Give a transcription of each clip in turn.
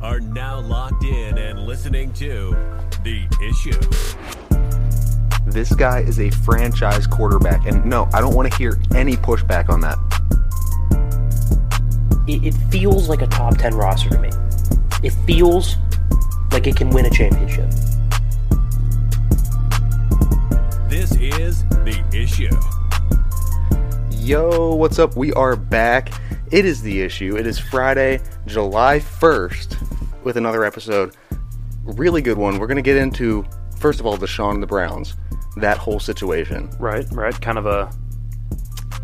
are now locked in and listening to The Issue. This guy is a franchise quarterback, and no, I don't want to hear any pushback on that. It, it feels like a top 10 roster to me. It feels like it can win a championship. This is The Issue. Yo, what's up? We are back. It is the issue. It is Friday, July 1st, with another episode. Really good one. We're going to get into, first of all, Deshaun and the Browns, that whole situation. Right, right. Kind of a.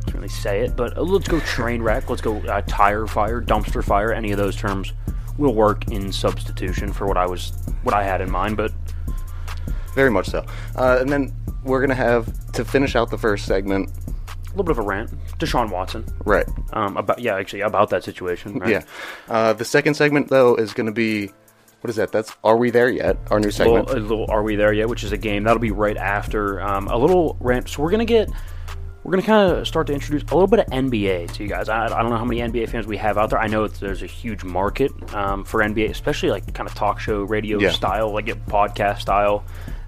Can't really say it, but uh, let's go train wreck. Let's go uh, tire fire, dumpster fire. Any of those terms will work in substitution for what I was, what I had in mind. But Very much so. Uh, and then we're going to have, to finish out the first segment, a little bit of a rant. Deshaun Watson. right, Um, about yeah, actually about that situation. Right? yeah. Uh, the second segment, though, is going to be, what is that? That's Are We There Yet? Our new A segment. little, a little Are We There Yet? Which is a game that'll be right after um, a little rant. So we're gonna get, we're gonna kind of start to introduce a little bit of NBA to you guys. I, I don't know how many NBA fans we have out there. I know there's a huge market um, for NBA, especially like kind of talk show, radio Yeah. style, like podcast style.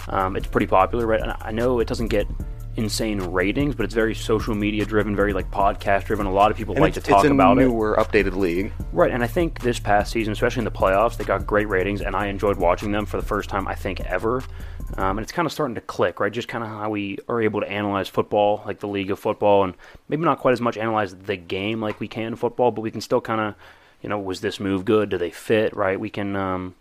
Um, it's pretty popular, right? And I know it doesn't get insane ratings, but it's very social media driven, very like podcast driven. A lot of people And like to talk it's a about it. newer, updated league. Right, and I think this past season, especially in the playoffs, they got great ratings, and I enjoyed watching them for the first time I think ever. Um, and it's kind of starting to click, right? Just kind of how we are able to analyze football, like the league of football, and maybe not quite as much analyze the game like we can in football, but we can still kind of, you know, was this move good? Do they fit? Right? We can, um,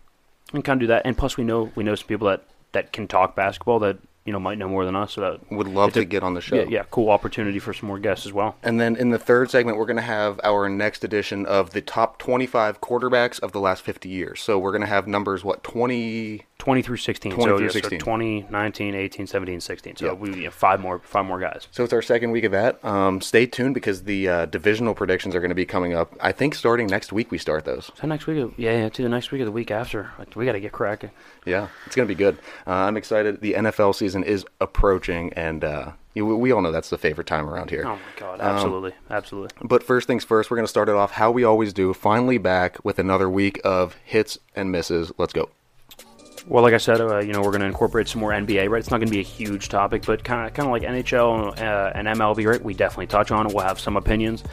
we can kind of do that, and plus we know we know some people that that can talk basketball that you know might know more than us, so that Would love it's a- to get on the show. yeah, yeah, cool opportunity for some more guests as well. And then in the third segment, we're going to have our next edition of the top 25 quarterbacks of the last 50 years. So we're going to have numbers, what, 20? 20 through 16. 20 so, through yeah, 16. So 20, 19, 18, 17, 16. So Yeah. we you know, five more five more guys. So it's our second week of that. Um, stay tuned because the uh, divisional predictions are going to be coming up. I think starting next week we start those. So next week, yeah, yeah, to the next week or the week after. Like, we got to get cracking. Yeah, it's going to be good. Uh, I'm excited. The NFL season is approaching, and uh, we all know that's the favorite time around here. Oh my god, absolutely, absolutely. But first things first, we're going to start it off how we always do. Finally back with another week of hits and misses. Let's go. Well, like I said, uh, you know, we're going to incorporate some more NBA, right? It's not going to be a huge topic, but kind of kind of like NHL uh, and MLB, right? We definitely touch on it. We'll have some opinions.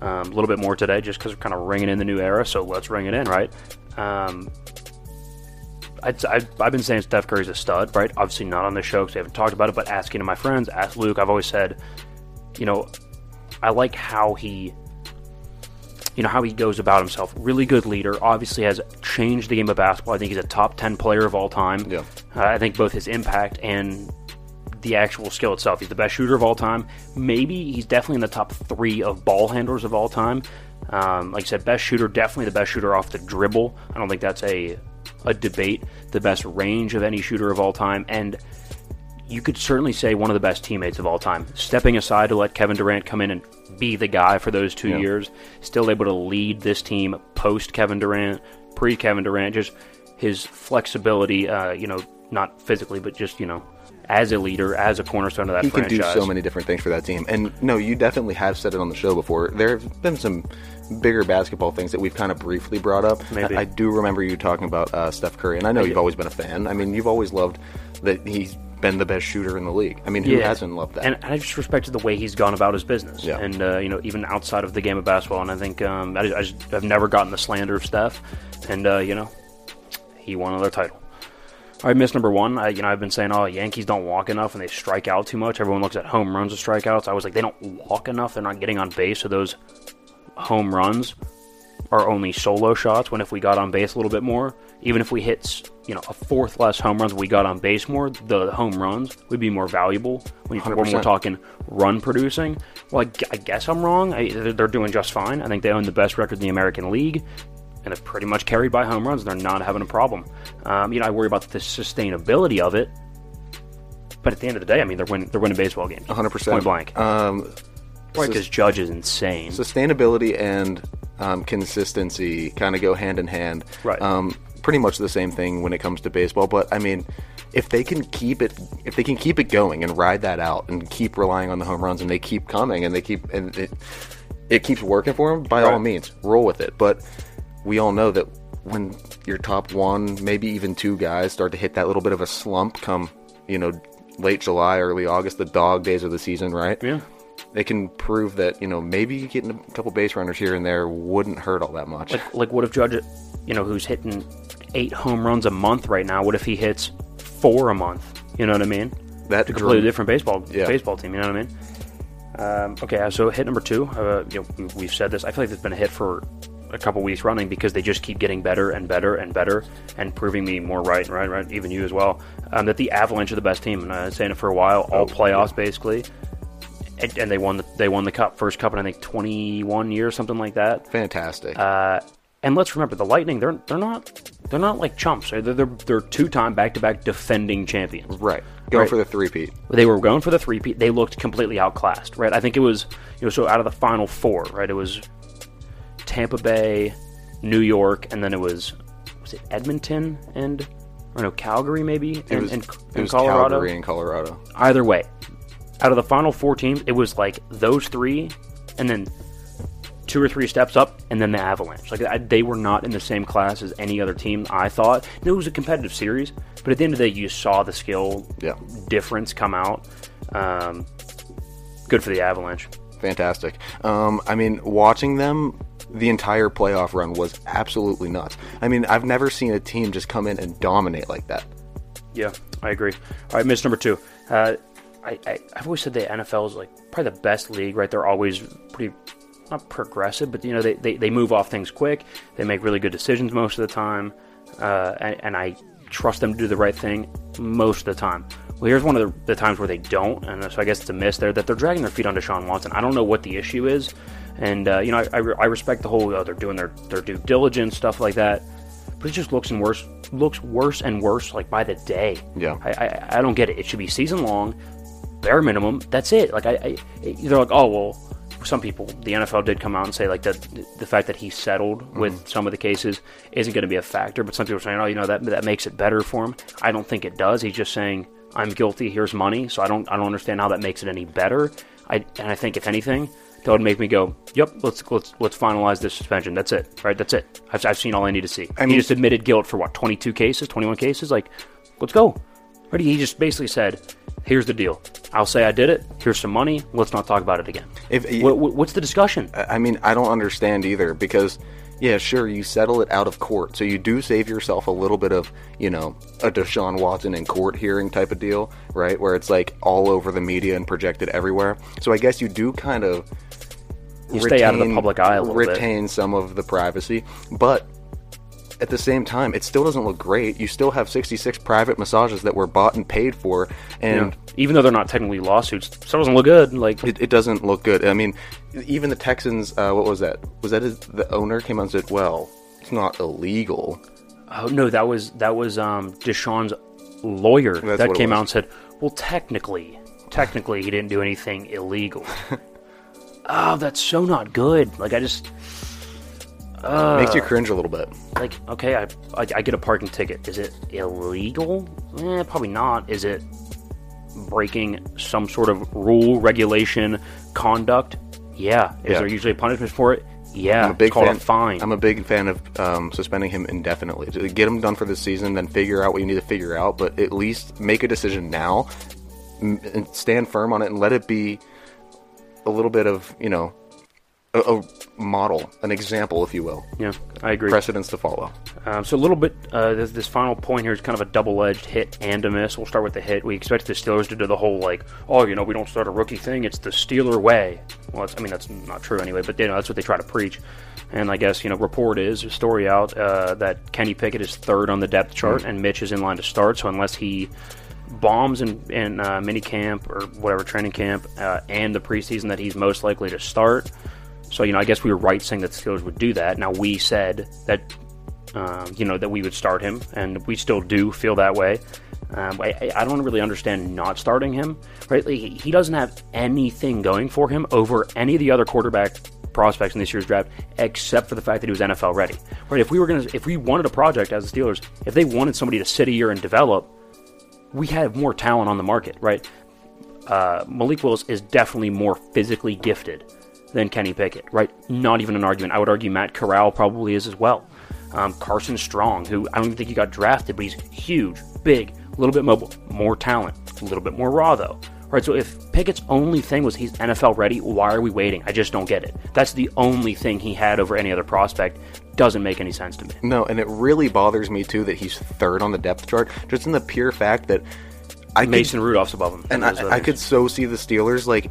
Um, a little bit more today, just because we're kind of ringing in the new era. So let's ring it in, right? Um, I've, I've been saying Steph Curry's a stud, right? Obviously not on the show because we haven't talked about it, but asking to my friends, ask Luke. I've always said, you know, I like how he, you know, how he goes about himself. Really good leader. Obviously has changed the game of basketball. I think he's a top ten player of all time. Yeah. Uh, I think both his impact and the actual skill itself. He's the best shooter of all time. Maybe he's definitely in the top three of ball handlers of all time. Um, like I said, best shooter, definitely the best shooter off the dribble. I don't think that's a a debate. The best range of any shooter of all time, and you could certainly say one of the best teammates of all time. Stepping aside to let Kevin Durant come in and be the guy for those two Yeah. years, still able to lead this team post Kevin Durant, pre Kevin Durant, just his flexibility, uh, you know, not physically, but just, you know, as a leader, as a cornerstone of that he franchise. can do so many different things for that team. And no, you definitely have said it on the show before. There have been some bigger basketball things that we've kind of briefly brought up. Maybe. I, I do remember you talking about uh, Steph Curry, and I know I you've always been a fan. I mean, you've always loved that he's been the best shooter in the league. I mean, who Yeah. hasn't loved that? And I just respected the way he's gone about his business, Yeah. and uh, you know, even outside of the game of basketball. And I think um, I, I just, I've never gotten the slander of Steph, and uh, you know, he won another title. All right, miss number one. I, you know, I've been saying, oh, Yankees don't walk enough and they strike out too much. Everyone looks at home runs as strikeouts. I was like, they don't walk enough. They're not getting on base. So those home runs are only solo shots. When if we got on base a little bit more, even if we hit, you know, a fourth less home runs, we got on base more, the home runs would be more valuable. When, you, when we're talking run producing, well, I, I guess I'm wrong. I, they're doing just fine. I think they own the best record in the American League and they're pretty much carried by home runs. They're not having a problem. Um, you know, I worry about the sustainability of it, but at the end of the day, I mean, they're winning. They're winning baseball games. 100%. point blank. Um, because Judge is insane. sustainability and um, consistency kind of go hand in hand. Right. Um, pretty much the same thing when it comes to baseball. But I mean, if they can keep it, if they can keep it going and ride that out and keep relying on the home runs and they keep coming and they keep and it, it keeps working for them, by all means, roll with it. But we all know that when your top one, maybe even two guys start to hit that little bit of a slump come, you know, late July, early August, the dog days of the season, right? Yeah. They can prove that, you know, maybe getting a couple base runners here and there wouldn't hurt all that much. Like, like what if Judge, you know, who's hitting eight home runs a month right now? What if he hits four a month? You know what I mean? that a completely drum- different baseball Yeah. baseball team. You know what I mean? Um, okay, so hit number two. Uh, you know, we- we've said this. I feel like it's been a hit for a couple weeks running because they just keep getting better and better and better and proving me more right, right, right. Even you as well. Um, that the Avalanche are the best team, and I've been saying it for a while. All playoffs basically, and, and they won the they won the cup first cup in I think 21 years, something like that. fantastic. Uh, and let's remember the Lightning. They're they're not they're not like chumps. They're they're, they're two time back to back defending champions. right. Going right. for the three-peat. They were going for the three peat. They looked completely outclassed, right? I think it was you know so out of the final four, right? It was Tampa Bay, New York, and then it was was it Edmonton and or no Calgary maybe It and, was, and, it was Colorado. Calgary and Colorado. Either way, out of the final four teams, it was like those three, and then two or three steps up, and then the Avalanche. Like I, they were not in the same class as any other team. I thought And it was a competitive series, but at the end of the day, you saw the skill Yeah. difference come out. Um, good for the Avalanche. Fantastic. Um, I mean, watching them the entire playoff run was absolutely nuts. I mean, I've never seen a team just come in and dominate like that. Yeah, I agree. All right, miss number two. Uh, I, I I've always said the NFL is like probably the best league, right? They're always pretty not progressive, but you know they, they, they move off things quick. They make really good decisions most of the time, uh, and, and I trust them to do the right thing most of the time. Well, here's one of the, the times where they don't, and so I guess it's a miss there that they're dragging their feet on Deshaun Watson. I don't know what the issue is, and uh, you know I, I, re- I respect the whole uh, they're doing their, their due diligence stuff like that, but it just looks and worse looks worse and worse like by the day. Yeah. I, I, I don't get it. It should be season long, bare minimum. That's it. Like I, I they're like, oh well. Some people, the NFL did come out and say like that the fact that he settled mm-hmm. with some of the cases isn't going to be a factor. But some people are saying, oh, you know that that makes it better for him. I don't think it does. He's just saying I'm guilty. Here's money. So I don't I don't understand how that makes it any better. I and I think if anything, that would make me go, yep, let's let's let's finalize this suspension. That's it, right? That's it. I've, I've seen all I need to see. I he mean- just admitted guilt for what 22 cases, 21 cases. Like, let's go. Right? He just basically said, "Here's the deal. I'll say I did it. Here's some money. Let's not talk about it again." If- what, what- what's the discussion? I mean, I don't understand either because, yeah, sure, you settle it out of court, so you do save yourself a little bit of, you know, a Deshaun Watson in court hearing type of deal, right? Where it's like all over the media and projected everywhere. So I guess you do kind of You stay out of the public eye a little bit. retain some of the privacy, but at the same time, it still doesn't look great. You still have 66 private massages that were bought and paid for, and Even though they're not technically lawsuits, still doesn't look good. Like, it, it doesn't look good. I mean, even the Texans, uh, what was that? Was that his, the owner came out and said, well, it's not illegal. oh no, that was that was um, Deshaun's lawyer That's that came out and said, "Well, technically, technically, he didn't do anything illegal." oh, that's so not good. Like, I just Makes you cringe a little bit. like okay I, I i get a parking ticket is it illegal eh, probably not is it breaking some sort of rule regulation conduct yeah is Yeah. there usually a punishment for it yeah I'm a big fan. a fine I'm a big fan of um, suspending him indefinitely. Get him done for this season, then figure out what you need to figure out. But at least make a decision now, and stand firm on it, and let it be a little bit of you know a, a model, an example, if you will, yeah i agree Precedents to follow. Um, so a little bit, uh, this, this final point here is kind of a double-edged hit and a miss. We'll start with the hit. We expect the Steelers to do the whole like, oh, you know, we don't start a rookie thing. It's the Steeler way. Well, it's, I mean that's not true anyway, but you know that's what they try to preach. And I guess you know, report is a story out uh, that Kenny Pickett is third on the depth chart, and Mitch is in line to start. So unless he bombs in, in uh, mini camp or whatever training camp uh, and the preseason, that he's most likely to start. So you know, I guess we were right saying that the Steelers would do that. Now we said that um, you know that we would start him, and we still do feel that way. Um, I, I- don't really understand not starting him. Right, Like, he he doesn't have anything going for him over any of the other quarterback prospects in this year's draft, except for the fact that he was NFL ready. Right, if we were gonna, if we wanted a project as the Steelers, if they wanted somebody to sit a year and develop, we have more talent on the market. Right, uh, Malik Willis is definitely more physically gifted than Kenny Pickett, right? Not even an argument. I would argue Matt Corral probably is as well. Um, Carson Strong, who I don't even think he got drafted, but he's huge, big, a little bit mobile, more talent, a little bit more raw though. Right, so if Pickett's only thing was he's NFL ready, why are we waiting? I just don't get it. That's the only thing he had over any other prospect. Doesn't make any sense to me. No, and it really bothers me too that he's third on the depth chart, just in the pure fact that I Mason could, Rudolph's above him. and I, I could so see the Steelers like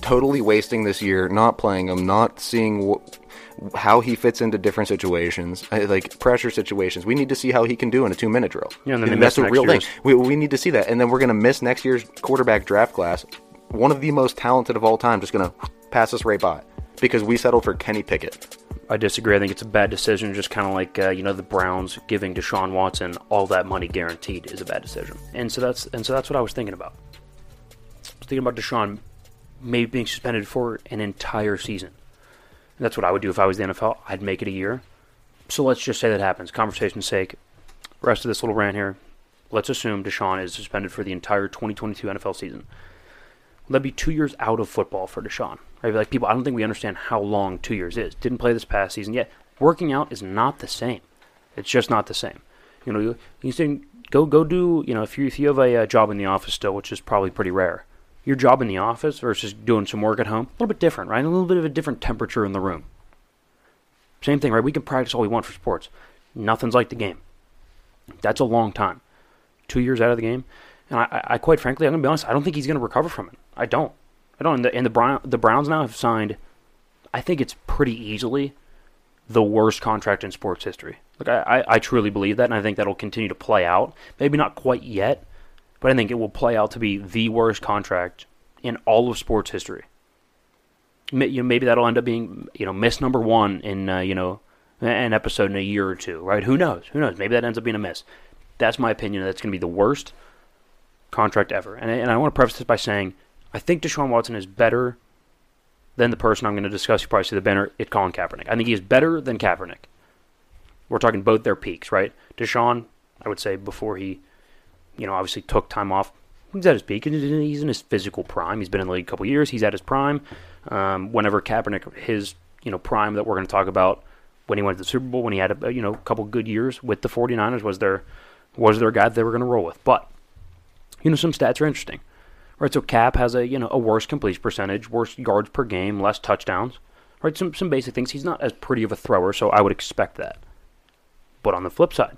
totally wasting this year, not playing him, not seeing wh- how he fits into different situations, uh, like pressure situations. We need to see how he can do in a two-minute drill. Yeah, and then they that's a real thing. We, we need to see that, and then we're gonna miss next year's quarterback draft class. One of the most talented of all time, just gonna pass us right by because we settled for Kenny Pickett. I disagree. I think it's a bad decision. Just kind of like uh, you know the Browns giving Deshaun Watson all that money guaranteed is a bad decision. And so that's and so that's what I was thinking about. I was thinking about Deshaun maybe being suspended for an entire season. That's what I would do if I was the NFL. I'd make it a year. So let's just say that happens. Conversation's sake. Rest of this little rant here. Let's assume Deshaun is suspended for the entire 2022 NFL season. That'd be two years out of football for Deshaun. Right? Like people, I don't think we understand how long two years is. Didn't play this past season yet. Working out is not the same. It's just not the same. You know, you, you say go go do. You know, if you if you have a uh, job in the office still, which is probably pretty rare, your job in the office versus doing some work at home, a little bit different, right? A little bit of a different temperature in the room. Same thing, right? We can practice all we want for sports. Nothing's like the game. That's a long time. Two years out of the game, and I, I, quite frankly, I'm gonna be honest. I don't think he's gonna recover from it. I don't. I don't. And the, and the Brown, the Browns now have signed. I think it's pretty easily the worst contract in sports history. Like I, I, I truly believe that, and I think that'll continue to play out. Maybe not quite yet, but I think it will play out to be the worst contract in all of sports history. You know, maybe that'll end up being you know miss number one in uh, you know an episode in a year or two, right? Who knows? Who knows? Maybe that ends up being a miss. That's my opinion. That's going to be the worst contract ever. And, I- and I want to preface this by saying I think Deshaun Watson is better than the person I'm going to discuss. You probably see the banner, it Colin Kaepernick. I think he is better than Kaepernick. We're talking both their peaks, right? Deshaun, I would say before he, you know, obviously took time off. He's at his peak. He's in his physical prime. He's been in the league a couple years. He's at his prime. Um, whenever Kaepernick, his you know prime that we're going to talk about, when he went to the Super Bowl, when he had a you know a couple good years with the 49ers, was there was there a guy they were going to roll with. But you know some stats are interesting. Right, so Cap has a you know a worse completion percentage, worse yards per game, less touchdowns. Right, some some basic things. He's not as pretty of a thrower, so I would expect that. But on the flip side,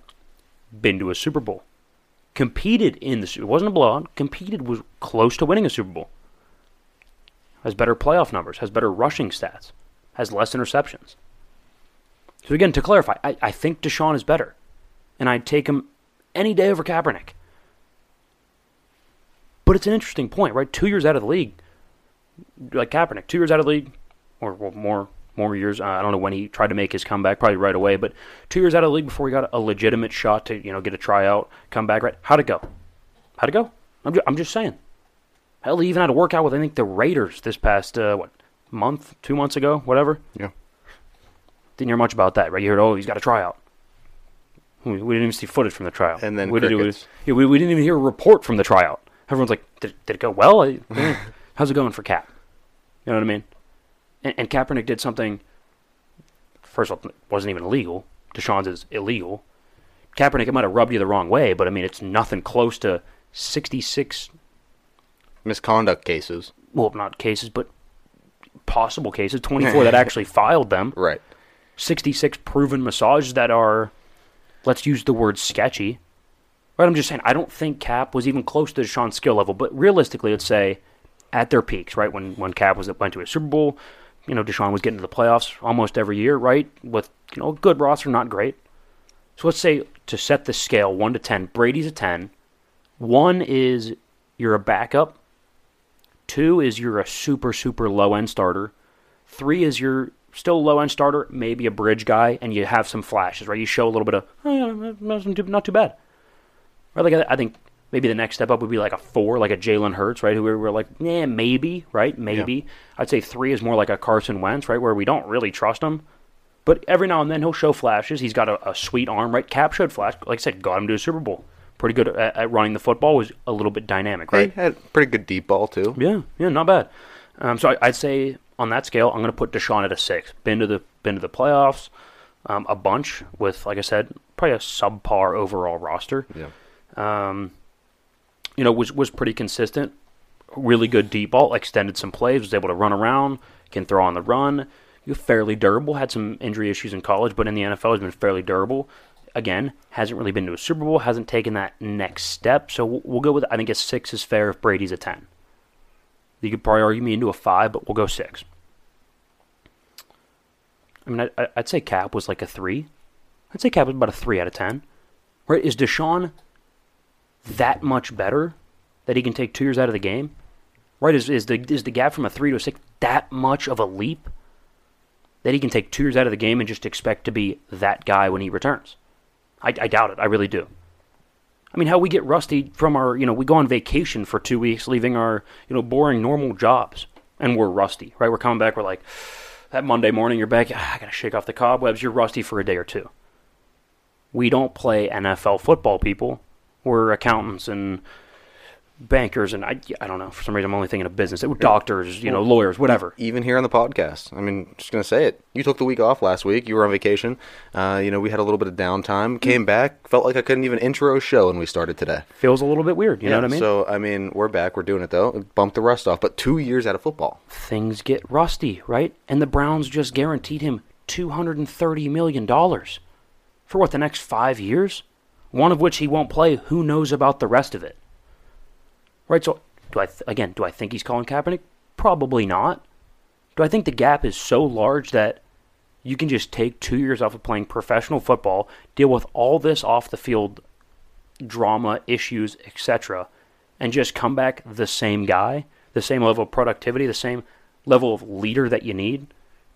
been to a Super Bowl, competed in the. It wasn't a blowout. Competed was close to winning a Super Bowl. Has better playoff numbers. Has better rushing stats. Has less interceptions. So again, to clarify, I, I think Deshaun is better, and I'd take him any day over Kaepernick. But it's an interesting point, right? Two years out of the league, like Kaepernick, two years out of the league, or well, more more years. I don't know when he tried to make his comeback, probably right away. But two years out of the league before he got a legitimate shot to you know get a tryout, come back. Right? How'd it go? How'd it go? I'm just, I'm just saying. Hell, he even had a workout with I think the Raiders this past uh, what month, two months ago, whatever. Yeah. Didn't hear much about that, right? You heard, oh, he's got a tryout. We, we didn't even see footage from the tryout. And then we, did, we, we, we didn't even hear a report from the tryout. Everyone's like, did, did it go well? How's it going for Cap? You know what I mean? And, and Kaepernick did something. First of all, wasn't even illegal. Deshaun's is illegal. Kaepernick, it might have rubbed you the wrong way, but I mean, it's nothing close to 66 Misconduct cases. well, not cases, but possible cases, 24 that actually filed them, Right. 66 proven massages that are, let's use the word sketchy. Right, I'm just saying, I don't think Cap was even close to Deshaun's skill level, but realistically, let's say at their peaks, right, when, when Cap was went to a Super Bowl, you know, Deshaun was getting to the playoffs almost every year, right, with, you know, a good roster, not great. So let's say to set the scale 1 to 10, Brady's a 10. 1 is you're a backup. Two is you're a super, super low end starter. Three is you're still low end starter, maybe a bridge guy, and you have some flashes, right? You show a little bit of, oh, yeah, not too, bad. Right? Like, I think maybe the next step up would be like a four, like a Jalen Hurts, right? Who we we're like, yeah, maybe, right? Maybe. I'd say three is more like a Carson Wentz, right? Where we don't really trust him. But every now and then he'll show flashes. He's got a, a sweet arm, right? Cap showed flash. Like I said, got him to a Super Bowl. Pretty good at, at running the football. Was a little bit dynamic, right? He had pretty good deep ball too. Yeah, yeah, not bad. Um, so I, I'd say on that scale, I'm going to put Deshaun at a six. Been to the been to the playoffs. um, a bunch with, like I said, probably a subpar overall roster. Yeah. Um, you know, was was pretty consistent. Really good deep ball, extended some plays, was able to run around, can throw on the run. You fairly durable. Had some injury issues in college, but in the NFL has been fairly durable. Again, hasn't really been to a Super Bowl, hasn't taken that next step. So we'll, go with I think a six is fair if Brady's a ten. You could probably argue me into a five, but we'll go six. I mean, I, I'd say Cap was like a three. I'd say Cap was about a three out of ten. Right? Is Deshaun that much better that he can take two years out of the game? Right? Is, is the is the gap from a three to a six that much of a leap that he can take two years out of the game and just expect to be that guy when he returns? I, I doubt it. I really do. I mean, how we get rusty from our, you know, we go on vacation for two weeks, leaving our, you know, boring normal jobs, and we're rusty, right? We're coming back, we're like, that Monday morning, you're back, ah, I gotta shake off the cobwebs, you're rusty for a day or two. We don't play NFL football, people. We're accountants and bankers, and I, I don't know, for some reason I'm only thinking of business. It were doctors, you know, lawyers, whatever. Even here on the podcast. I mean, just going to say it. You took the week off last week. You were on vacation. Uh, you know, we had a little bit of downtime. Came back. Felt like I couldn't even intro a show when we started today. Feels a little bit weird, you know what I mean? So, I mean, we're back. We're doing it, though. It Bumped the rust off. But two years out of football. things get rusty, right? And the Browns just guaranteed him $230 million for what, the next five years? One of which he won't play. Who knows about the rest of it? Right? So, do I, th- again, do I think he's Colin Kaepernick? Probably not. Do I think the gap is so large that you can just take two years off of playing professional football, deal with all this off the field drama, issues, etc., and just come back the same guy, the same level of productivity, the same level of leader that you need,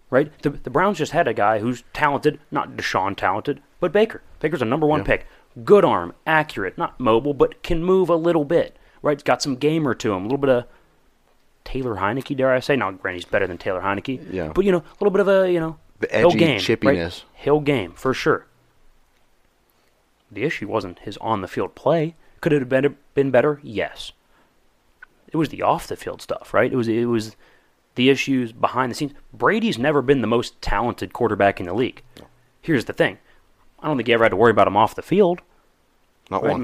right? The, the Browns just had a guy who's talented, not Deshaun talented, but Baker. Baker's a number one Yeah. pick. Good arm, accurate, not mobile, but can move a little bit, right? Got some gamer to him, a little bit of Taylor Heinicke, dare I say? Now, Granny's better than Taylor Heinicke. Yeah. But, you know, a little bit of a, you know, The hill game, chippiness. Right? Hill game, for sure. The issue wasn't his on the field play. Could it have been, been better? Yes. It was the off the field stuff, right? It was it was the issues behind the scenes. Brady's never been the most talented quarterback in the league. Here's the thing. I don't think you ever had to worry about him off the field. Not once.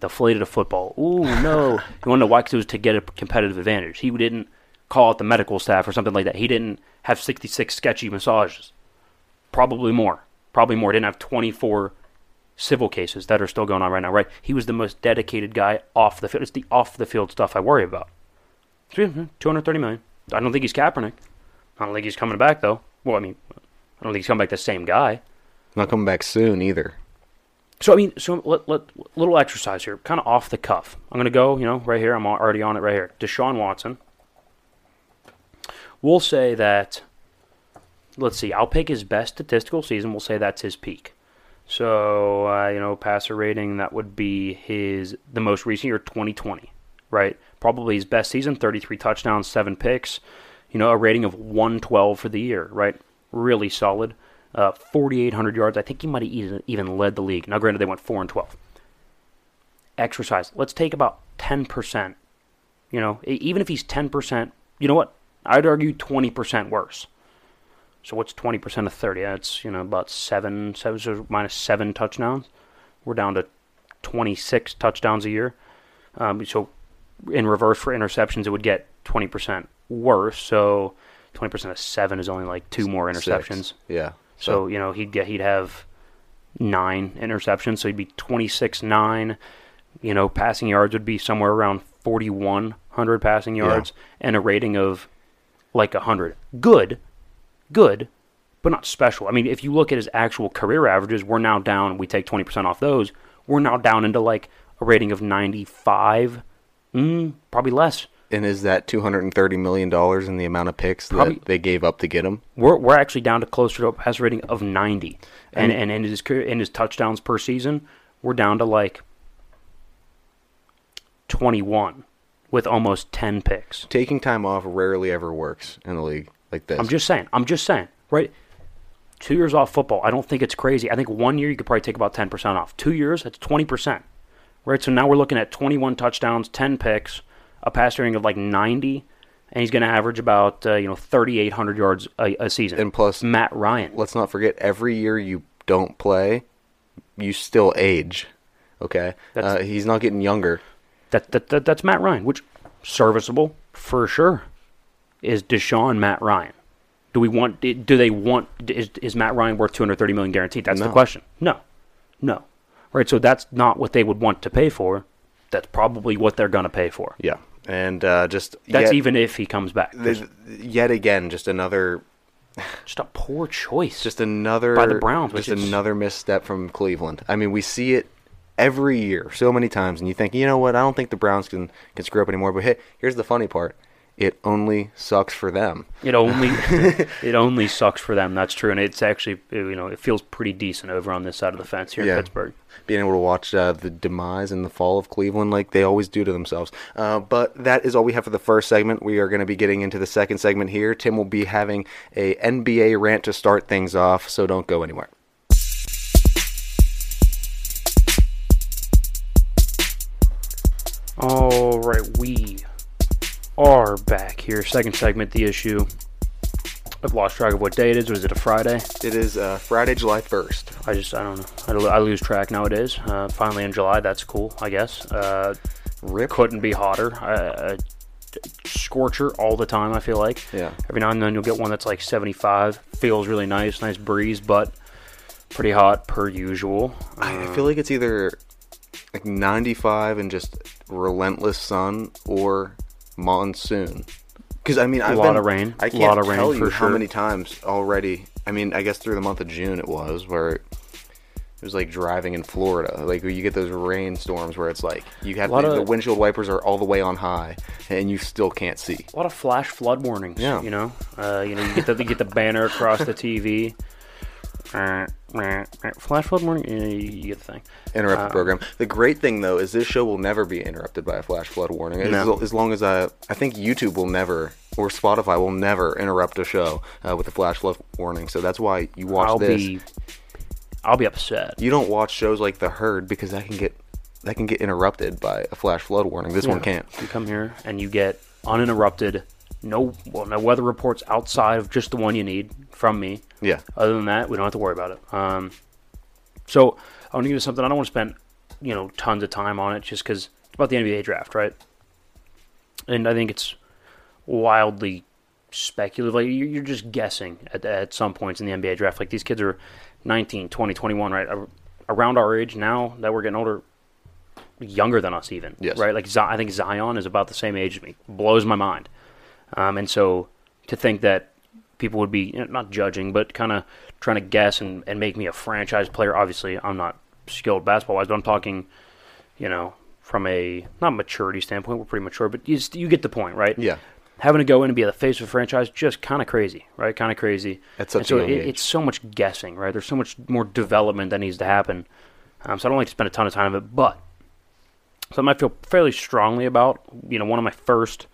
Deflated a football. Ooh, no. you want to know why? 'Cause it was to get a competitive advantage. He didn't call out the medical staff or something like that. He didn't have 66 sketchy massages. Probably more. Probably more. Didn't have 24 civil cases that are still going on right now, right? He was the most dedicated guy off the field. It's the off the field stuff I worry about. Hmm, 230 million. I don't think he's Kaepernick. I don't think he's coming back, though. Well, I mean, I don't think he's coming back the same guy. Not coming back soon either. So I mean, so let, let little exercise here, kind of off the cuff. I'm gonna go, you know, right here. I'm already on it right here. Deshaun Watson. We'll say that. Let's see. I'll pick his best statistical season. We'll say that's his peak. So uh, you know, passer rating that would be his the most recent year, 2020, right? Probably his best season, 33 touchdowns, seven picks. You know, a rating of 112 for the year, right? Really solid. Uh, 4,800 yards. I think he might have even, led the league. Now, granted, they went 4 and 12. Exercise. Let's take about 10%. You know, even if he's 10%, you know what? I'd argue 20% worse. So what's 20% of 30? That's, you know, about 7, seven so minus 7 touchdowns. We're down to 26 touchdowns a year. Um, so in reverse for interceptions, it would get 20% worse. So 20% of 7 is only like two more Six. interceptions. Yeah. So you know he'd get he'd have nine interceptions, so he'd be twenty six nine. You know, passing yards would be somewhere around forty one hundred passing Yeah. yards, and a rating of like hundred. Good, good, but not special. I mean, if you look at his actual career averages, we're now down. We take twenty percent off those. We're now down into like a rating of ninety five, mm, probably less. And is that two hundred and thirty million dollars in the amount of picks Probably- that they gave up to get him? We're we're actually down to closer to a pass rating of 90, and And- and in his in his touchdowns per season, we're down to like 21, with almost 10 picks. Taking time off rarely ever works in the league like this. I'm just saying. I'm just saying. Right. Two years off football. I don't think it's crazy. I think one year you could probably take about 10% off. Two years, that's 20%. Right. So now we're looking at 21 touchdowns, 10 picks, a pass rating of like 90, and he's going to average about uh, you know 3,800 yards a, a season. And plus- Matt Ryan. Let's not forget, every year you don't play, you still age. Okay, uh, he's not getting younger. That, that, that that's Matt Ryan, which serviceable for sure. Is Deshaun Matt Ryan? Do we want? Do they want? Is, is Matt Ryan worth 230 million guaranteed? That's the question. No, no. Right. So that's not what they would want to pay for. That's probably what they're going to pay for. Yeah, and uh, just That's yet, even if he comes back. there's- yet again just another Just a poor choice. just another By the Browns, just another misstep from Cleveland. I mean, we see it every year so many times, and you think, you know what? I don't think the Browns can can screw up anymore. But hey, here's the funny part: it only sucks for them. It only it only sucks for them. That's true, and it's actually you know it feels pretty decent over on this side of the fence here Yeah. in Pittsburgh. being able to watch uh, the demise and the fall of Cleveland like they always do to themselves. Uh, but that is all we have for the first segment. We are going to be getting into the second segment here. Tim will be having a NBA rant to start things off, so don't go anywhere. All right, we are back here. Second segment, the issue. I've lost track of what day it is. Was it a Friday? It is uh, Friday, July 1st. I just I don't know. I, I lose track nowadays. Uh, finally in July, that's cool. I guess. Uh, Rip. couldn't be hotter. Uh, scorcher all the time. I feel like. Yeah. Every now and then you'll get one that's like 75. Feels really nice, nice breeze, but pretty hot per usual. I I feel like it's either like 95 and just relentless sun or monsoon. Because I mean, I've lot been, of rain. I can't Lot of rain tell you for how sure. many times already. I mean, I guess through the month of June it was where it was like driving in Florida. Like you get those rainstorms where it's like you have the, the windshield wipers are all the way on high and you still can't see. a lot of flash flood warnings. Yeah. You know, uh, you know, you get the you get the banner across the TV. Uh, Flash flood warning. Yeah, you, you get the thing. Interrupt Uh, the program. The great thing though is this show will never be interrupted by a flash flood warning. As, No. as long as I, I think YouTube will never or Spotify will never interrupt a show uh, with a flash flood warning. So that's why you watch I'll this. be, I'll be upset. You don't watch shows like The Herd because that can get that can get interrupted by a flash flood warning. This one can't. You come here and you get uninterrupted. No, well, no weather reports outside of just the one you need from me. Yeah. Other than that, we don't have to worry about it. Um, so I want to give you something. I don't want to spend, you know, tons of time on it just because it's about the NBA draft, right? And I think it's wildly speculative. Like you're just guessing at, at some points in the NBA draft. Like these kids are 19, 20, 21, right? Around our age now that we're getting older, younger than us even. Yes. Right? Like I think Zion is about the same age as me. Blows my mind. Um, and so to think that people would be you know, not judging, but kind of trying to guess and, and make me a franchise player. Obviously, I'm not skilled basketball wise, but I'm talking, you know, from a not maturity standpoint. We're pretty mature, but you, just, you get the point, right? Yeah. Having to go in and be the face of a franchise, just kind of crazy, right? Kind of crazy. At such And so it, it's so much guessing, right? There's so much more development that needs to happen. Um, so I don't like to spend a ton of time on it, but something I might feel fairly strongly about. You know, one of my first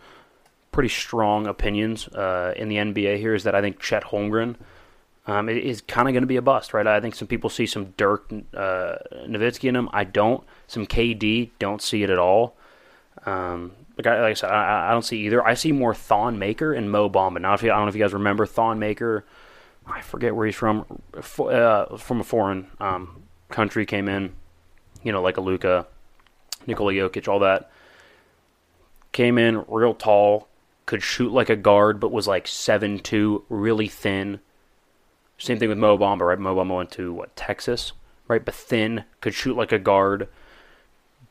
pretty strong opinions uh, in the NBA here is that I think Chet Holmgren um, is kind of going to be a bust, right? I think some people see some Dirk uh, Nowitzki in him. I don't. Some KD, don't see it at all. Um, like, I, like I said, I, I don't see either. I see more Thon Maker and Mo Bamba. Now, if you, I don't know if you guys remember Thon Maker. I forget where he's from. Uh, from a foreign um, country, came in. You know, like a Luka, Nikola Jokic, all that. Came in real tall, could shoot like a guard, but was like seven two, really thin. Same thing with Mo Bamba, right? Mo Bamba went to what Texas, right? But thin, could shoot like a guard,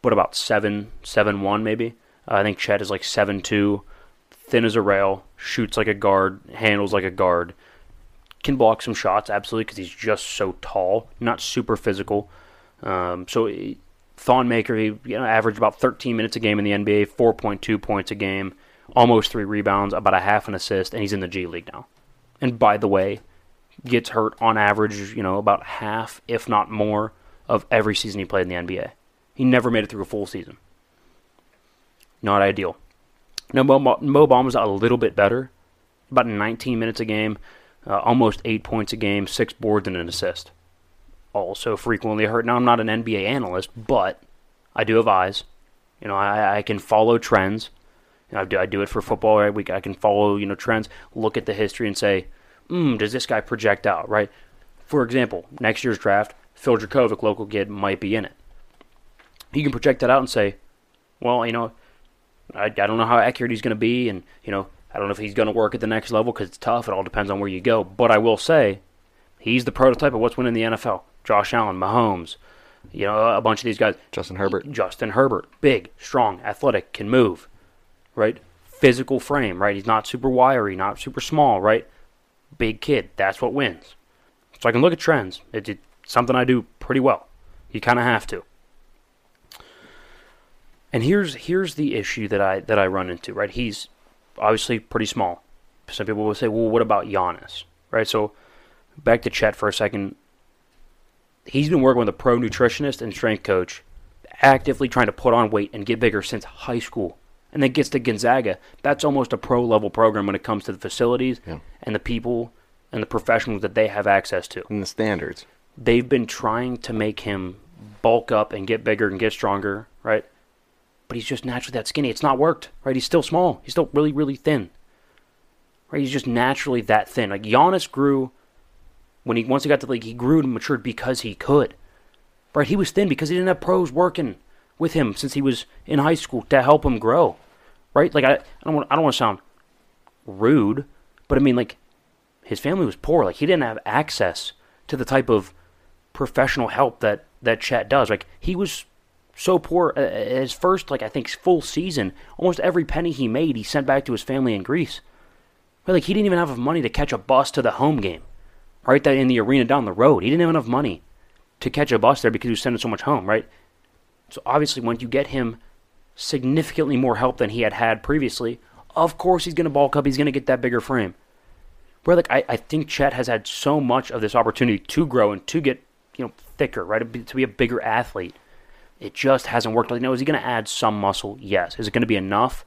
but about seven seven one maybe. Uh, I think Chet is like seven two, thin as a rail, shoots like a guard, handles like a guard, can block some shots absolutely because he's just so tall, not super physical. Um, so he- Thon Maker, he you know, averaged about 13 minutes a game in the NBA, 4.2 points a game, almost three rebounds, about a half an assist, and he's in the G League now. And by the way, gets hurt on average, you know, about half, if not more, of every season he played in the NBA. He never made it through a full season. Not ideal. Now, Mo, Mo Bamba's a little bit better, about 19 minutes a game, uh, almost eight points a game, six boards, and an assist. Also frequently hurt. Now, I'm not an NBA analyst, but I do have eyes. You know, I, I can follow trends. You know, I do I do it for football. Right, we I can follow you know trends, look at the history, and say, mm, does this guy project out? Right. For example, next year's draft, Phil Jurkovec, local kid, might be in it. You can project that out and say, well, you know, I, I don't know how accurate he's going to be, and you know, I don't know if he's going to work at the next level because it's tough. It all depends on where you go. But I will say, he's the prototype of what's winning the NFL. Josh Allen, Mahomes, you know, a bunch of these guys. Justin Herbert. Justin Herbert, big, strong, athletic, can move, right? Physical frame, right? He's not super wiry, not super small, right? Big kid. That's what wins. So I can look at trends. It's it, something I do pretty well. You kind of have to. And here's here's the issue that I that I run into. Right, he's obviously pretty small. Some people will say, "Well, what about Giannis?" Right. So back to Chet for a second. He's been working with a pro nutritionist and strength coach, actively trying to put on weight and get bigger since high school. And then gets to Gonzaga. That's almost a pro level program when it comes to the facilities Yeah. and the people and the professionals that they have access to And the standards. they've been trying to make him bulk up and get bigger and get stronger, right? But he's just naturally that skinny. It's not worked, right? He's still small. He's still really, really thin. Right? He's just naturally that thin. Like Giannis grew when he once he got to the league, he grew and matured because he could. Right? He was thin because he didn't have pros working with him since he was in high school to help him grow. Right? Like I, I don't want I don't want to sound rude, but I mean like his family was poor. Like he didn't have access to the type of professional help that that Chet does. Like he was so poor uh, his first like I think full season, almost every penny he made he sent back to his family in Greece. Right? Like he didn't even have enough money to catch a bus to the home game. Right That in the arena down the road. He didn't have enough money to catch a bus there because he was sending so much home, right? So obviously when you get him significantly more help than he had had previously, of course he's going to bulk up, he's going to get that bigger frame. Where like I, I think Chet has had so much of this opportunity to grow and to get you know thicker, right? To be, a bigger athlete. It just hasn't worked. Like, no, is he going to add some muscle? Yes. Is it going to be enough?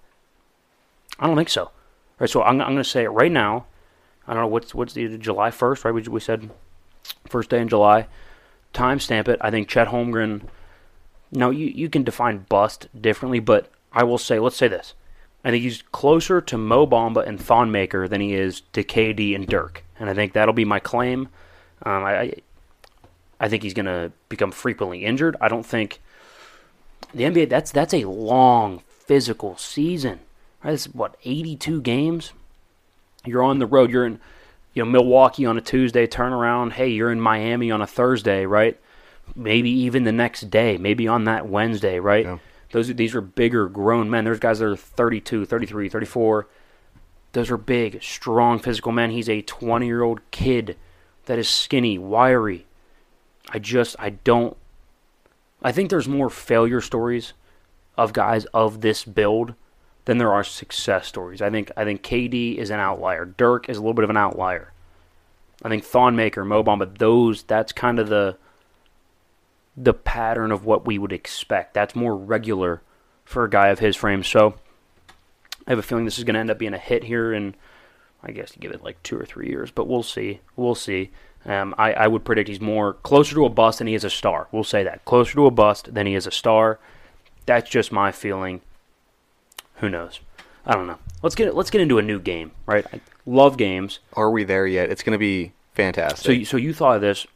I don't think so. All right, so I'm, I'm going to say it right now. I don't know what's what's the July first, right? We, we said first day in July. Time stamp it. I think Chet Holmgren. Now you you can define bust differently, but I will say let's say this. I think he's closer to Mo Bamba and Thon Maker than he is to KD and Dirk, and I think that'll be my claim. Um, I, I think he's going to become frequently injured. I don't think the NBA that's that's a long physical season. Right? It's what 82 games. You're on the road. You're in you know Milwaukee on a Tuesday turnaround. Hey, you're in Miami on a Thursday, right? Maybe even the next day, maybe on that Wednesday, right? Yeah. Those are, these are bigger grown men. There's guys that are 32, 33, 34. Those are big, strong physical men. He's a 20-year-old kid that is skinny, wiry. I just I don't I think there's more failure stories of guys of this build than there are success stories. I think I think KD is an outlier. Dirk is a little bit of an outlier. I think Thon Maker, Bamba, those that's kind of the the pattern of what we would expect. That's more regular for a guy of his frame. So I have a feeling this is going to end up being a hit here in I guess give it like two or three years, but we'll see. We'll see. Um, I, I would predict he's more closer to a bust than he is a star. We'll say that closer to a bust than he is a star. That's just my feeling. Who knows? I don't know. Let's get let's get into a new game, right? I love games. Are we there yet? It's going to be fantastic. So you, so you thought of this.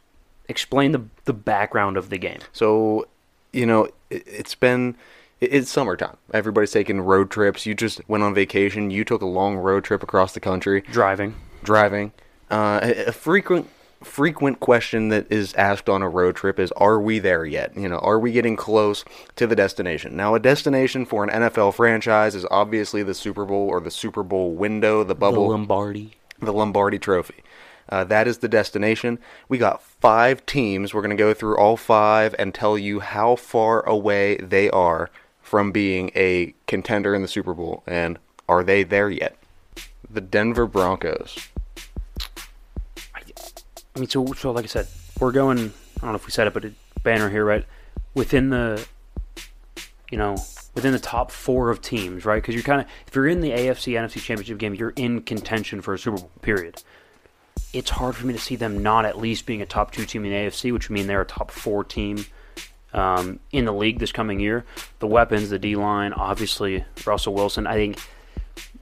Explain the the background of the game. So, you know, it, it's been it- it's summertime. Everybody's taking road trips. You just went on vacation. You took a long road trip across the country, Driving. driving. Uh, a, frequent frequent question that is asked on a road trip is are we there yet? You know, are we getting close to the destination? Now, a destination for an NFL franchise is obviously the Super Bowl or the Super Bowl window, the The bubble Lombardi. the Lombardi Trophy. Uh, that is the destination. We got five teams. We're going to go through all five and tell you how far away they are from being a contender in the Super Bowl. And are they there yet? The Denver Broncos. I mean, so so like I said, we're going. I don't know if we said it, but a banner here, right? Within the, you know, within the top four of teams, right? Because you're kind of if you're in the AFC NFC Championship game, you're in contention for a Super Bowl. Period. It's hard for me to see them not at least being a top two team in the AFC, which would mean they're a top four team um, in the league this coming year. The weapons, the D line, obviously Russell Wilson. I think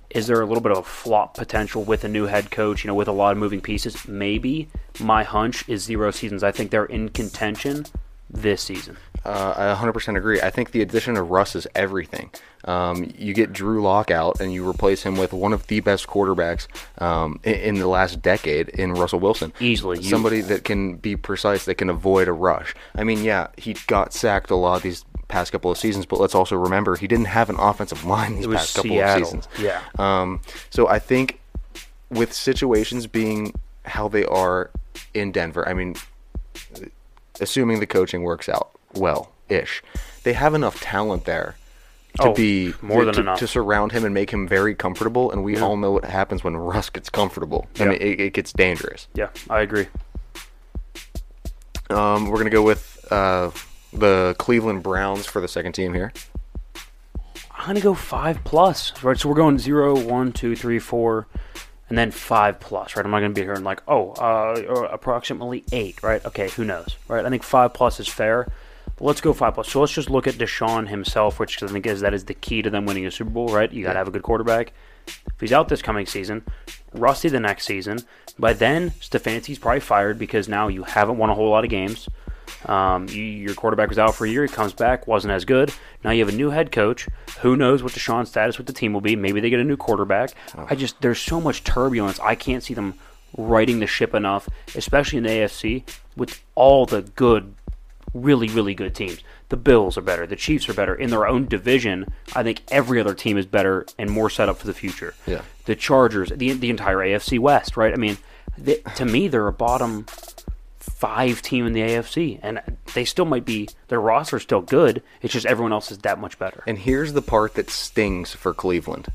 Is there a little bit of a flop potential with a new head coach? You know, with a lot of moving pieces. Maybe my hunch is zero seasons. I think they're in contention this season. Uh, I 100% agree. I think the addition of Russ is everything. Um, you get Drew Lock out and you replace him with one of the best quarterbacks um, in, in, the last decade in Russell Wilson. Easily. Somebody that can be precise, that can avoid a rush. I mean, yeah, he got sacked a lot these past couple of seasons, but let's also remember he didn't have an offensive line these past couple Seattle. of seasons. Yeah. Um, so I think with situations being how they are in Denver, I mean, assuming the coaching works out well ish, they have enough talent there to Oh, be more to, than to, enough. to surround him and make him very comfortable. And we all know what happens when Russ gets comfortable. I Yeah. mean, it, it gets dangerous. Yeah, I agree. Um, we're gonna go with uh, the Cleveland Browns for the second team here. I'm gonna go five plus. Right, so we're going zero, one, two, three, four, and then five plus. Right, I'm not gonna be here and like, oh, uh, approximately eight. Right, okay, who knows? Right, I think five plus is fair. Let's go five plus. So let's just look at Deshaun himself, which I think is that is the key to them winning a Super Bowl. Right, you gotta have a good quarterback. If he's out this coming season, Rusty the next season. By then, Stefanski's probably fired because now you haven't won a whole lot of games. Um, you, your quarterback was out for a year. He comes back, wasn't as good. Now you have a new head coach. Who knows what Deshaun's status with the team will be? Maybe they get a new quarterback. I just there's so much turbulence. I can't see them righting the ship enough, especially in the AFC with all the good, really really good teams. The Bills are better. The Chiefs are better in their own division. I think every other team is better and more set up for the future. Yeah. The Chargers, the the entire AFC West, right? I mean, they, to me, they're a bottom five team in the AFC, and they still might be their roster's still good. It's just everyone else is that much better. And here's the part that stings for Cleveland.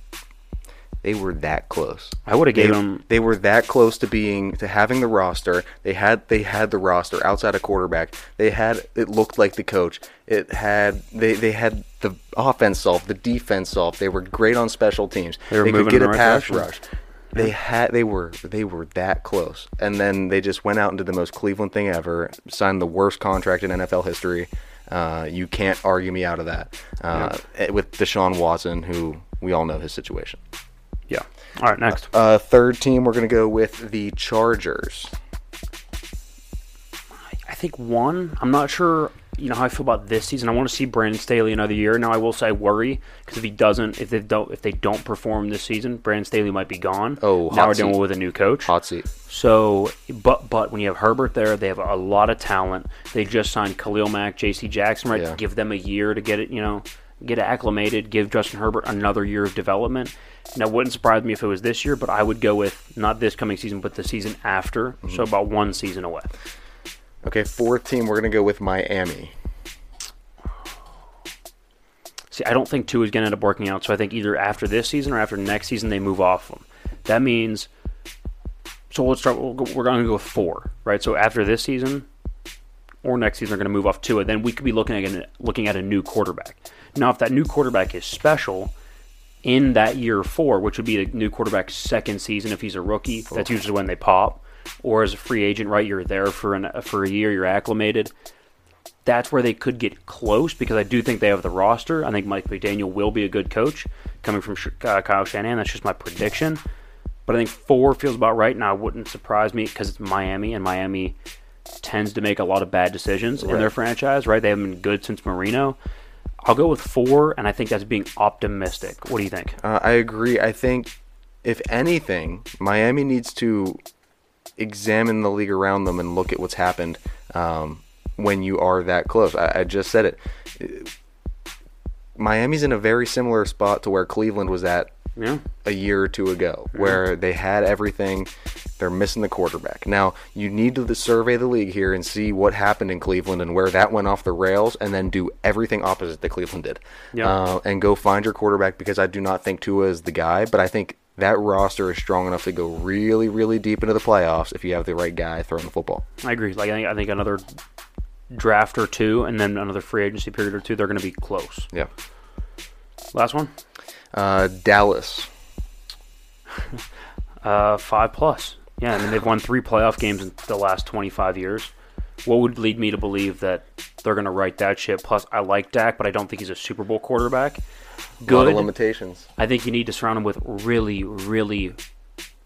They were that close. I would have They, given them. they were that close to being to having the roster. They had they had the roster outside of quarterback. They had it looked like the coach. It had they they had the offense solved, the defense solved. They were great on special teams. They were could get a right pass direction. rush. They had they were they were that close, and then they just went out and did the most Cleveland thing ever. Signed the worst contract in NFL history. Uh, you can't argue me out of that. Uh, With Deshaun Watson, who we all know his situation. Yeah. All right, next. Uh, third team, we're going to go with the Chargers. I think one. I'm not sure. You know how I feel about this season. I want to see Brandon Staley another year. Now I will say I worry because if he doesn't, if they don't, if they don't perform this season, Brandon Staley might be gone. Oh, now we're dealing with a new coach. Hot seat. So, but but when you have Herbert there, they have a lot of talent. They just signed Khalil Mack, J.C. Jackson, right? Yeah. Give them a year to get it, you know, get acclimated. Give Justin Herbert another year of development. Now, it wouldn't surprise me if it was this year, but I would go with not this coming season, but the season after. Mm-hmm. So about one season away. Okay, fourth team, we're going to go with Miami. See, I don't think two is going to end up working out. So I think either after this season or after next season they move off them. That means. So let's start. We'll go, we're going to go with four, right? So after this season or next season, they're going to move off Tua, and then we could be looking at looking at a new quarterback. Now, if that new quarterback is special in that year four, which would be the new quarterback's second season if he's a rookie, that's usually when they pop. Or as a free agent, right? You're there for an for a year, you're acclimated that's where they could get close because I do think they have the roster. I think Mike McDaniel will be a good coach coming from uh, Kyle Shanahan. That's just my prediction. But I think four feels about right. Now, it wouldn't surprise me because it's Miami, and Miami tends to make a lot of bad decisions in their franchise, right? They haven't been good since Marino. I'll go with four, and I think that's being optimistic. What do you think? Uh, I agree. I think, if anything, Miami needs to examine the league around them and look at what's happened um, when you are that close. I, I just said it. Miami's in a very similar spot to where Cleveland was at Yeah. a year or two ago, where they had everything. They're missing the quarterback. Now, you need to survey the league here and see what happened in Cleveland and where that went off the rails, and then do everything opposite that Cleveland did. Yeah. Uh, and go find your quarterback because I do not think Tua is the guy, but I think that roster is strong enough to go really, really deep into the playoffs if you have the right guy throwing the football. I agree. Like I think, I think another draft or two, and then another free agency period or two, they're going to be close. Yeah. Last one. Uh, Dallas. Uh, five plus. Yeah, I mean they've won three playoff games in the last 25 years. What would lead me to believe that they're going to right that shit? Plus, I like Dak, but I don't think he's a Super Bowl quarterback. A lot good. of limitations. I think you need to surround him with really, really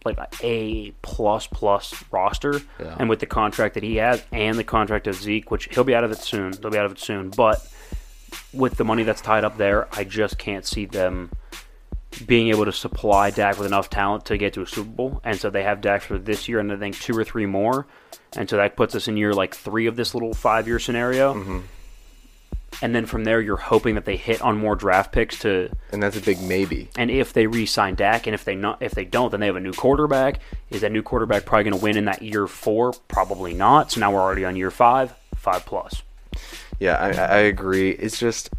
like a plus plus roster, Yeah. and with the contract that he has and the contract of Zeke, which he'll be out of it soon. They'll be out of it soon, but with the money that's tied up there, I just can't see them being able to supply Dak with enough talent to get to a Super Bowl. And so they have Dak for this year, and I think two or three more. And so that puts us in year like three of this little five year scenario. Mm-hmm. And then from there, you're hoping that they hit on more draft picks to And that's a big maybe. and if they re-sign Dak, and if they not, if they don't, then they have a new quarterback. Is that new quarterback probably going to win in that year four? Probably not. So now we're already on year five, five plus. Yeah, I, I agree. It's just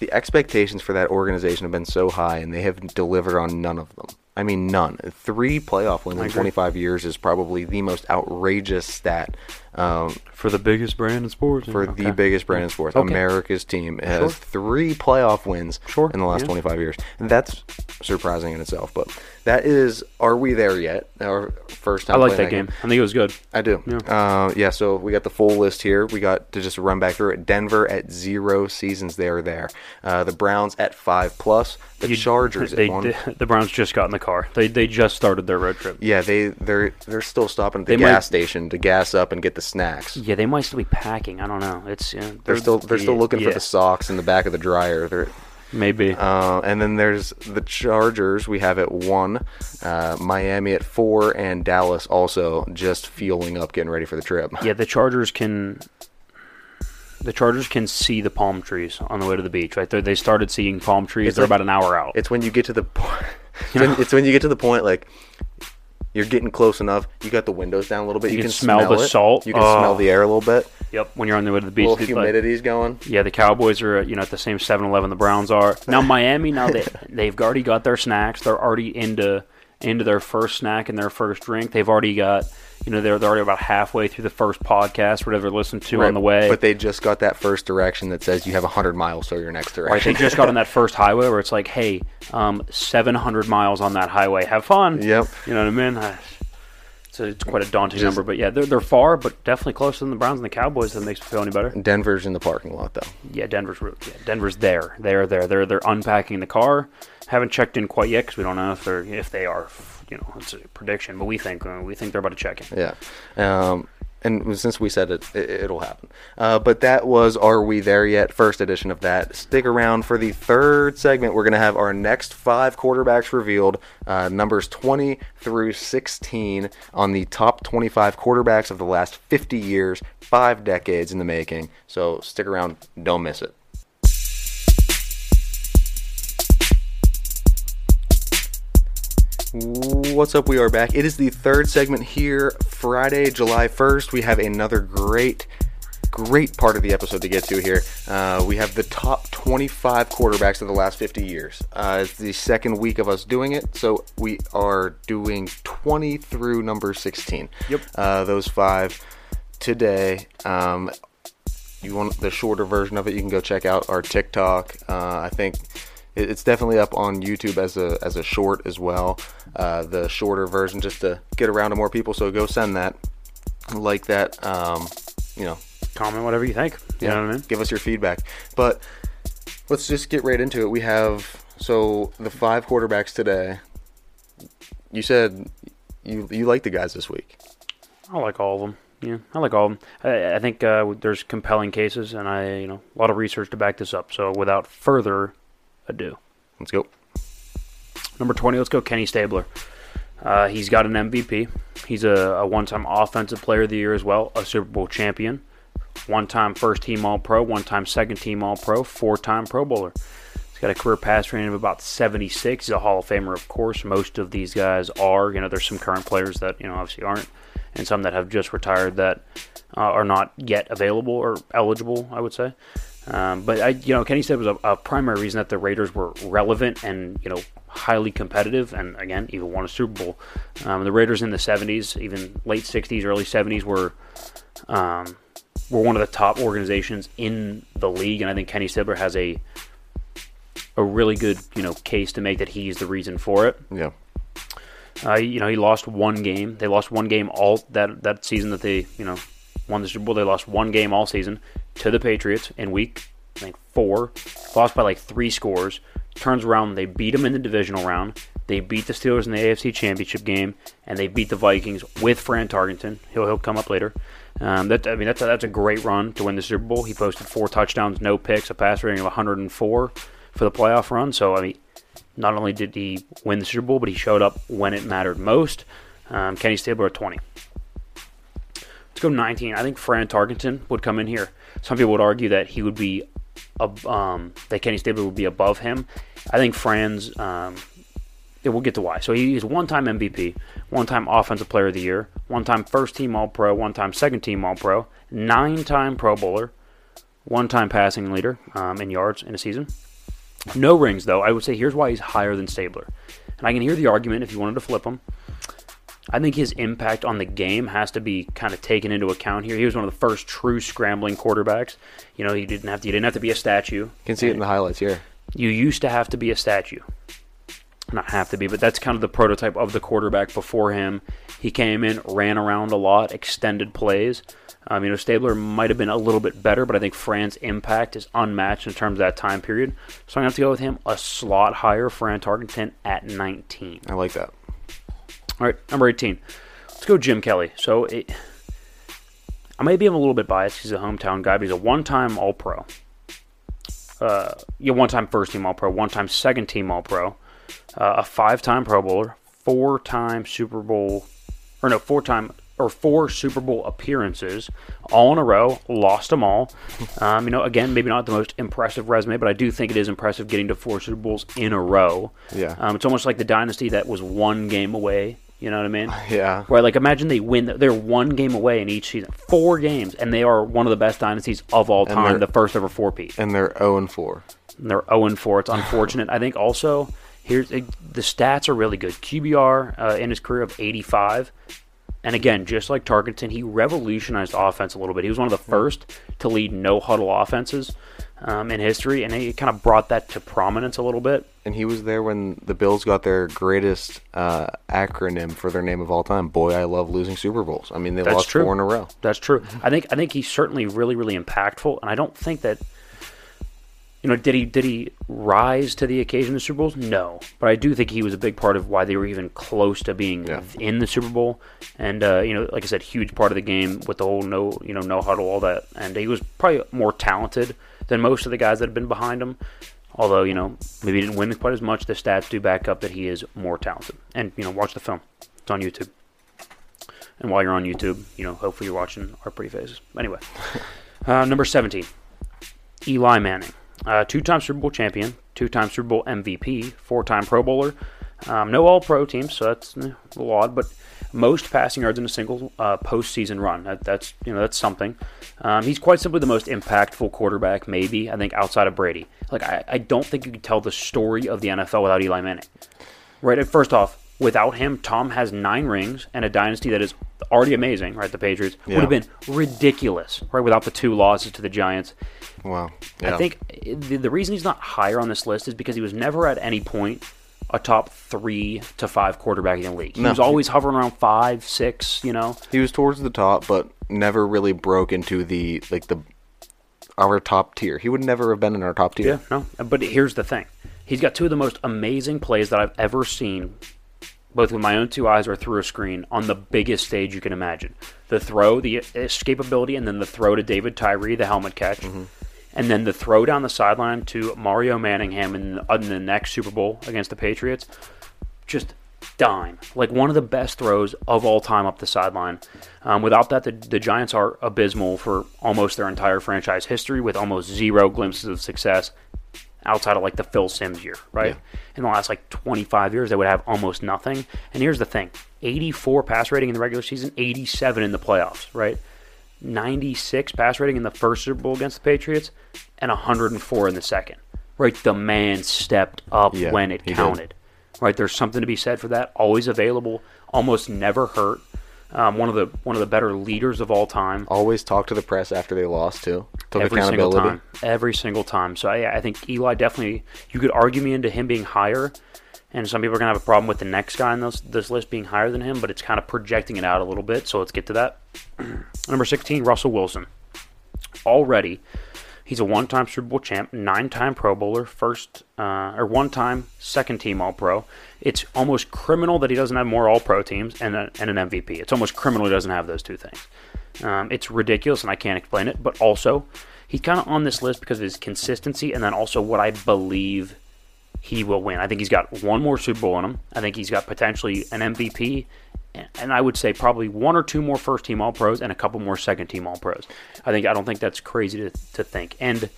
the expectations for that organization have been so high, and they have delivered on none of them. I mean, none. Three playoff wins in 25 years is probably the most outrageous stat um, For the biggest brand in sports. for the biggest brand in sports. Okay. America's team has Sure. three playoff wins Sure, in the last yeah. 25 years. And that's surprising in itself. But that is, are we there yet? Our first time I like that game. I think it was good. I do. Yeah. Uh, yeah, so we got the full list here. We got to just run back through it. Denver at zero seasons they are there. Uh, the Browns at five plus. The You- Chargers They, at one. the, the Browns just got in the car. They they just started their road trip. yeah, they they're they're still stopping at the They gas might- station to gas up and get the snacks. Yeah, they might still be packing. I don't know. It's uh, They're still they're still yeah, looking for the socks in the back of the dryer. They're maybe. Uh, and then there's the Chargers. We have at one, uh, Miami at four, and Dallas also just fueling up, getting ready for the trip. Yeah, the Chargers can. The Chargers can see the palm trees on the way to the beach. Right, They're, they started seeing palm trees. It's They're like- about an hour out. It's when you get to the point. It's, when, it's when you get to the point like you're getting close enough. You got the windows down a little bit. You, can smell the it. salt. You can Oh. smell the air a little bit. Yep, when you're on the way to the beach. A little it's like- humidity's going. yeah, the Cowboys are you know at the same 7-Eleven the Browns are. Now Miami, now they they've already got their snacks. They're already into into their first snack and their first drink. They've already got you know they're, they're already about halfway through the first podcast, whatever they're listening to on the way. But they just got that first direction that says you have 100 miles to your next direction Right, they just got on that first highway where it's like, hey, um, 700 miles on that highway. Have fun. Yep. You know what I mean? Uh, It's, a, it's quite a daunting Just- number, but yeah, they're, they're far, but definitely closer than the Browns and the Cowboys. That makes me feel any better. Denver's in the parking lot though. Yeah, Denver's re- yeah, Denver's there. They're there. They're they're unpacking the car. Haven't checked in quite yet because we don't know if they're if they are. You know, it's a prediction, but we think uh, we think they're about to check in. Yeah. Um, and since we said it, it it'll happen. Uh, but that was Are We There Yet? First edition of that. Stick around for the third segment. We're going to have our next five quarterbacks revealed, uh, numbers 20 through 16 on the top 25 quarterbacks of the last 50 years, five decades in the making. So stick around. Don't miss it. What's up? We are back. It is the third segment here, Friday, July 1st. We have another great, great part of the episode to get to here. Uh, we have the top 25 quarterbacks of the last 50 years. Uh, it's the second week of us doing it, so we are doing 20 through number 16. Yep. Uh, those five today. Um, you want the shorter version of it, you can go check out our TikTok. Uh, I think it's definitely up on YouTube as a as a short as well. Uh, the shorter version, just to get around to more people. So go send that, like that. Um, you know, Comment whatever you think. You know what I mean? Give us your feedback. But let's just get right into it. We have so the five quarterbacks today. You said you you like the guys this week. I like all of them. Yeah, I like all of them. I, I think uh, there's compelling cases, and I, you know, a lot of research to back this up. So, without further ado, Let's go. Number twenty, let's go, Kenny Stabler. Uh, he's got an MVP. He's a, a one-time Offensive Player of the Year as well, a Super Bowl champion, one-time First-Team All-Pro, one-time Second-Team All-Pro, four-time Pro Bowler. He's got a career pass rating of about 76. He's a Hall of Famer, of course. Most of these guys are. You know, there's some current players that you know obviously aren't, and some that have just retired that uh, are not yet available or eligible. I would say. Um, but I, you know, Kenny said was a, a primary reason that the Raiders were relevant and you know highly competitive, and again, even won a Super Bowl. Um, the Raiders in the '70s, even late '60s, early '70s, were um, were one of the top organizations in the league, and I think Kenny Stabler has a a really good you know case to make that he's the reason for it. Yeah. Uh, you know, he lost one game. They lost one game all that that season that they you know won the Super Bowl. They lost one game all season to the Patriots in week I think four, lost by like three scores. Turns around, they beat them in the divisional round. They beat the Steelers in the AFC Championship game, and they beat the Vikings with Fran Tarkenton. He'll he'll come up later. Um, that I mean that's a, that's a great run to win the Super Bowl. He posted four touchdowns, no picks, a pass rating of 104 for the playoff run. So I mean, not only did he win the Super Bowl, but he showed up when it mattered most. Um, Kenny Stabler at 20. Let's go 19. I think Fran Tarkenton would come in here. Some people would argue that he would be, um, that Kenny Stabler would be above him. I think Fran's, um, we'll get to why. So he is one-time MVP, one-time Offensive Player of the Year, one-time First-Team All-Pro, one-time Second-Team All-Pro, nine-time Pro Bowler, one-time passing leader um, in yards in a season. No rings, though. I would say here's why he's higher than Stabler. And I can hear the argument if you wanted to flip him. I think his impact on the game has to be kind of taken into account here. He was one of the first true scrambling quarterbacks. You know, he didn't have to, you didn't have to be a statue. You can see it in the highlights here. You used to have to be a statue. Not have to be, but that's kind of the prototype of the quarterback before him. He came in, ran around a lot, extended plays. Um, you know, Stabler might have been a little bit better, but I think Fran's impact is unmatched in terms of that time period. So I'm going to have to go with him a slot higher, Fran Tarkenton at 19. I like that. All right, number 18. Let's go Jim Kelly. So it, I may be a little bit biased. He's a hometown guy, but he's a one-time All-Pro. Uh, yeah, one-time first-team All-Pro, one-time second-team All-Pro, uh, a five-time Pro Bowler, four-time Super Bowl, or no, four-time or four Super Bowl appearances, all in a row. Lost them all. Um, you know, again, maybe not the most impressive resume, but I do think it is impressive getting to four Super Bowls in a row. Yeah. Um, it's almost like the dynasty that was one game away. You know what I mean? Yeah. Where like imagine they win, they're one game away in each season, four games, and they are one of the best dynasties of all And time, the first ever four peat. And they're 0 and 4. And they're 0 and 4. It's unfortunate. I think also here's the stats are really good. QBR uh, in his career of 85. And again, just like Tarkenton, he revolutionized offense a little bit. He was one of the first to lead no huddle offenses um, in history, and he kind of brought that to prominence a little bit. And he was there when the Bills got their greatest uh, acronym for their name of all time. Boy, I love losing Super Bowls. I mean, they That's lost true. four in a row. That's true. I think I think he's certainly really really impactful, and I don't think that you know did he did he rise to the occasion of the Super Bowls? No, but I do think he was a big part of why they were even close to being Yeah. in the Super Bowl, and uh, you know, like I said, huge part of the game with the whole no you know no huddle all that, and he was probably more talented than most of the guys that have been behind him. Although you know maybe he didn't win quite as much, the stats do back up that he is more talented. And you know, watch the film; it's on YouTube. And while you're on YouTube, you know, hopefully you're watching our pretty faces. Anyway, uh, number 17, Eli Manning. Uh, two time Super Bowl champion, two time Super Bowl MVP, four time Pro Bowler. Um, no all pro teams, so that's eh, a little odd, but most passing yards in a single uh, postseason run. That, that's you know that's something. Um, he's quite simply the most impactful quarterback, maybe I think outside of Brady. Like I, I don't think you could tell the story of the NFL without Eli Manning. Right. First off, without him, Tom has nine rings and a dynasty that is already amazing. Right. The Patriots Yeah. would have been ridiculous. Right. Without the two losses to the Giants. Wow. Yeah. I think the, the reason he's not higher on this list is because he was never at any point a top three to five quarterback in the league. He No. was always hovering around five, six. You know. he was towards the top, but never really broke into the like the our top tier. He would never have been in our top tier. Yeah, no. But here's the thing: he's got two of the most amazing plays that I've ever seen, both with my own two eyes or through a screen, on the biggest stage you can imagine. The throw, the escapability, and then the throw to David Tyree, the helmet catch, mm-hmm. And then the throw down the sideline to Mario Manningham in, in the next Super Bowl against the Patriots. Just dime, like one of the best throws of all time up the sideline. Um, without that, the, the Giants are abysmal for almost their entire franchise history, with almost zero glimpses of success outside of like the Phil Simms year, right? Yeah. In the last like 25 years, they would have almost nothing. And here's the thing 84 pass rating in the regular season, 87 in the playoffs, right? 96 pass rating in the first Super Bowl against the Patriots, and 104 in the second. Right? The man stepped up Yeah, when it he did. counted. Right? There's something to be said for that. Always available, almost never hurt. Um, one of the one of the better leaders of all time. Always talk to the press after they lost too. Took every single time. Every single time. So I, I think Eli definitely. You could argue me into him being higher, and some people are gonna have a problem with the next guy on this this list being higher than him. But it's kind of projecting it out a little bit. So let's get to that. Number sixteen, Russell Wilson. Already, He's a one-time Super Bowl champ, nine-time Pro Bowler, first uh, or one-time second-team All-Pro. It's almost criminal that he doesn't have more All-Pro teams and, a, and an MVP. It's almost criminal he doesn't have those two things. Um, it's ridiculous, and I can't explain it. But also, he's kind of on this list because of his consistency, and then also what I believe he will win. I think he's got one more Super Bowl in him. I think he's got potentially an MVP, and I would say probably one or two more first team All Pros and a couple more second team All Pros. I think I don't think that's crazy to, to think. And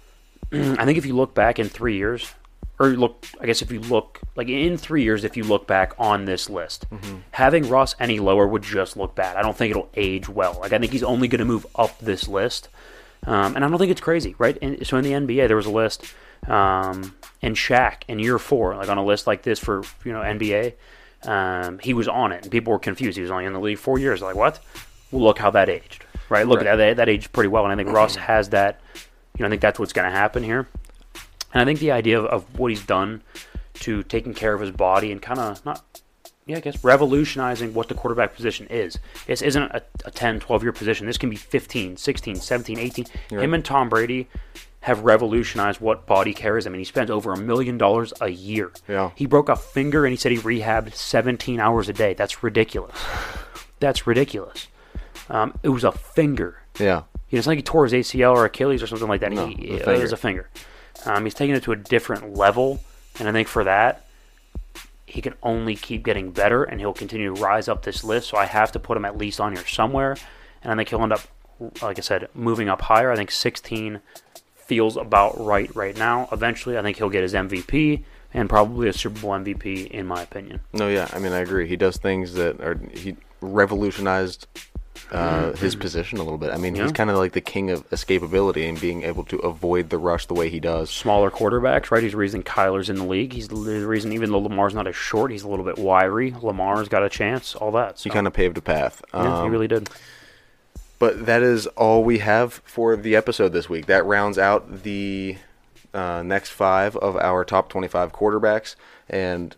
I think if you look back in three years, or look, I guess if you look like in three years, if you look back on this list, mm-hmm. having Russ any lower would just look bad. I don't think it'll age well. Like I think he's only going to move up this list, um, and I don't think it's crazy, right? And so in the NBA, there was a list, um, and Shaq in year four, like on a list like this for you know NBA, um, he was on it, and people were confused. He was only in the league four years. Like what? Well, look how that aged, right? Look right. at that. That aged pretty well, and I think Russ has that. You know, I think that's what's going to happen here. And I think the idea of, of what he's done to taking care of his body and kind of not yeah, I guess revolutionizing what the quarterback position is. This isn't a, a 10, 12 year position. This can be 15, 16, 17, 18. Right. Him and Tom Brady have revolutionized what body care is. I mean, he spends over a million dollars a year. Yeah. He broke a finger and he said he rehabbed 17 hours a day. That's ridiculous. That's ridiculous. Um, it was a finger. Yeah. You know, it's like he tore his ACL or Achilles or something like that. No, he, it was a finger. Um, he's taking it to a different level, and I think for that, he can only keep getting better, and he'll continue to rise up this list. So I have to put him at least on here somewhere, and I think he'll end up, like I said, moving up higher. I think 16 feels about right right now. Eventually, I think he'll get his MVP and probably a Super Bowl MVP, in my opinion. No, yeah, I mean I agree. He does things that are he revolutionized uh, his position a little bit. I mean, yeah. he's kind of like the king of escapability and being able to avoid the rush the way he does. Smaller quarterbacks, right? He's the reason Kyler's in the league. He's the reason, even though Lamar's not as short, he's a little bit wiry. Lamar's got a chance. All that. So. He kind of paved a path. Yeah, um, he really did. But that is all we have for the episode this week. That rounds out the uh, next five of our top 25 quarterbacks. And,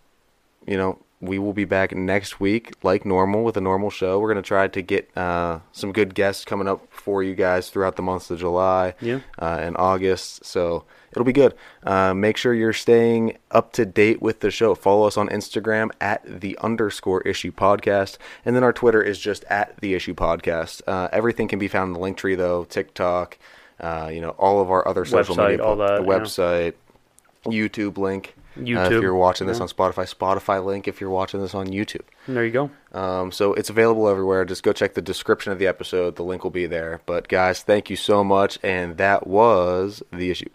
you know, we will be back next week, like normal, with a normal show. We're going to try to get uh, some good guests coming up for you guys throughout the months of July yeah. uh, and August. So it'll be good. Uh, make sure you're staying up to date with the show. Follow us on Instagram at the underscore issue podcast. And then our Twitter is just at the issue podcast. Uh, everything can be found in the link tree, though TikTok, uh, you know, all of our other social website, media, all that, the website, yeah. YouTube link. YouTube. Uh, if you're watching this yeah. on Spotify, Spotify link. If you're watching this on YouTube, there you go. Um, so it's available everywhere. Just go check the description of the episode. The link will be there. But guys, thank you so much. And that was the issue.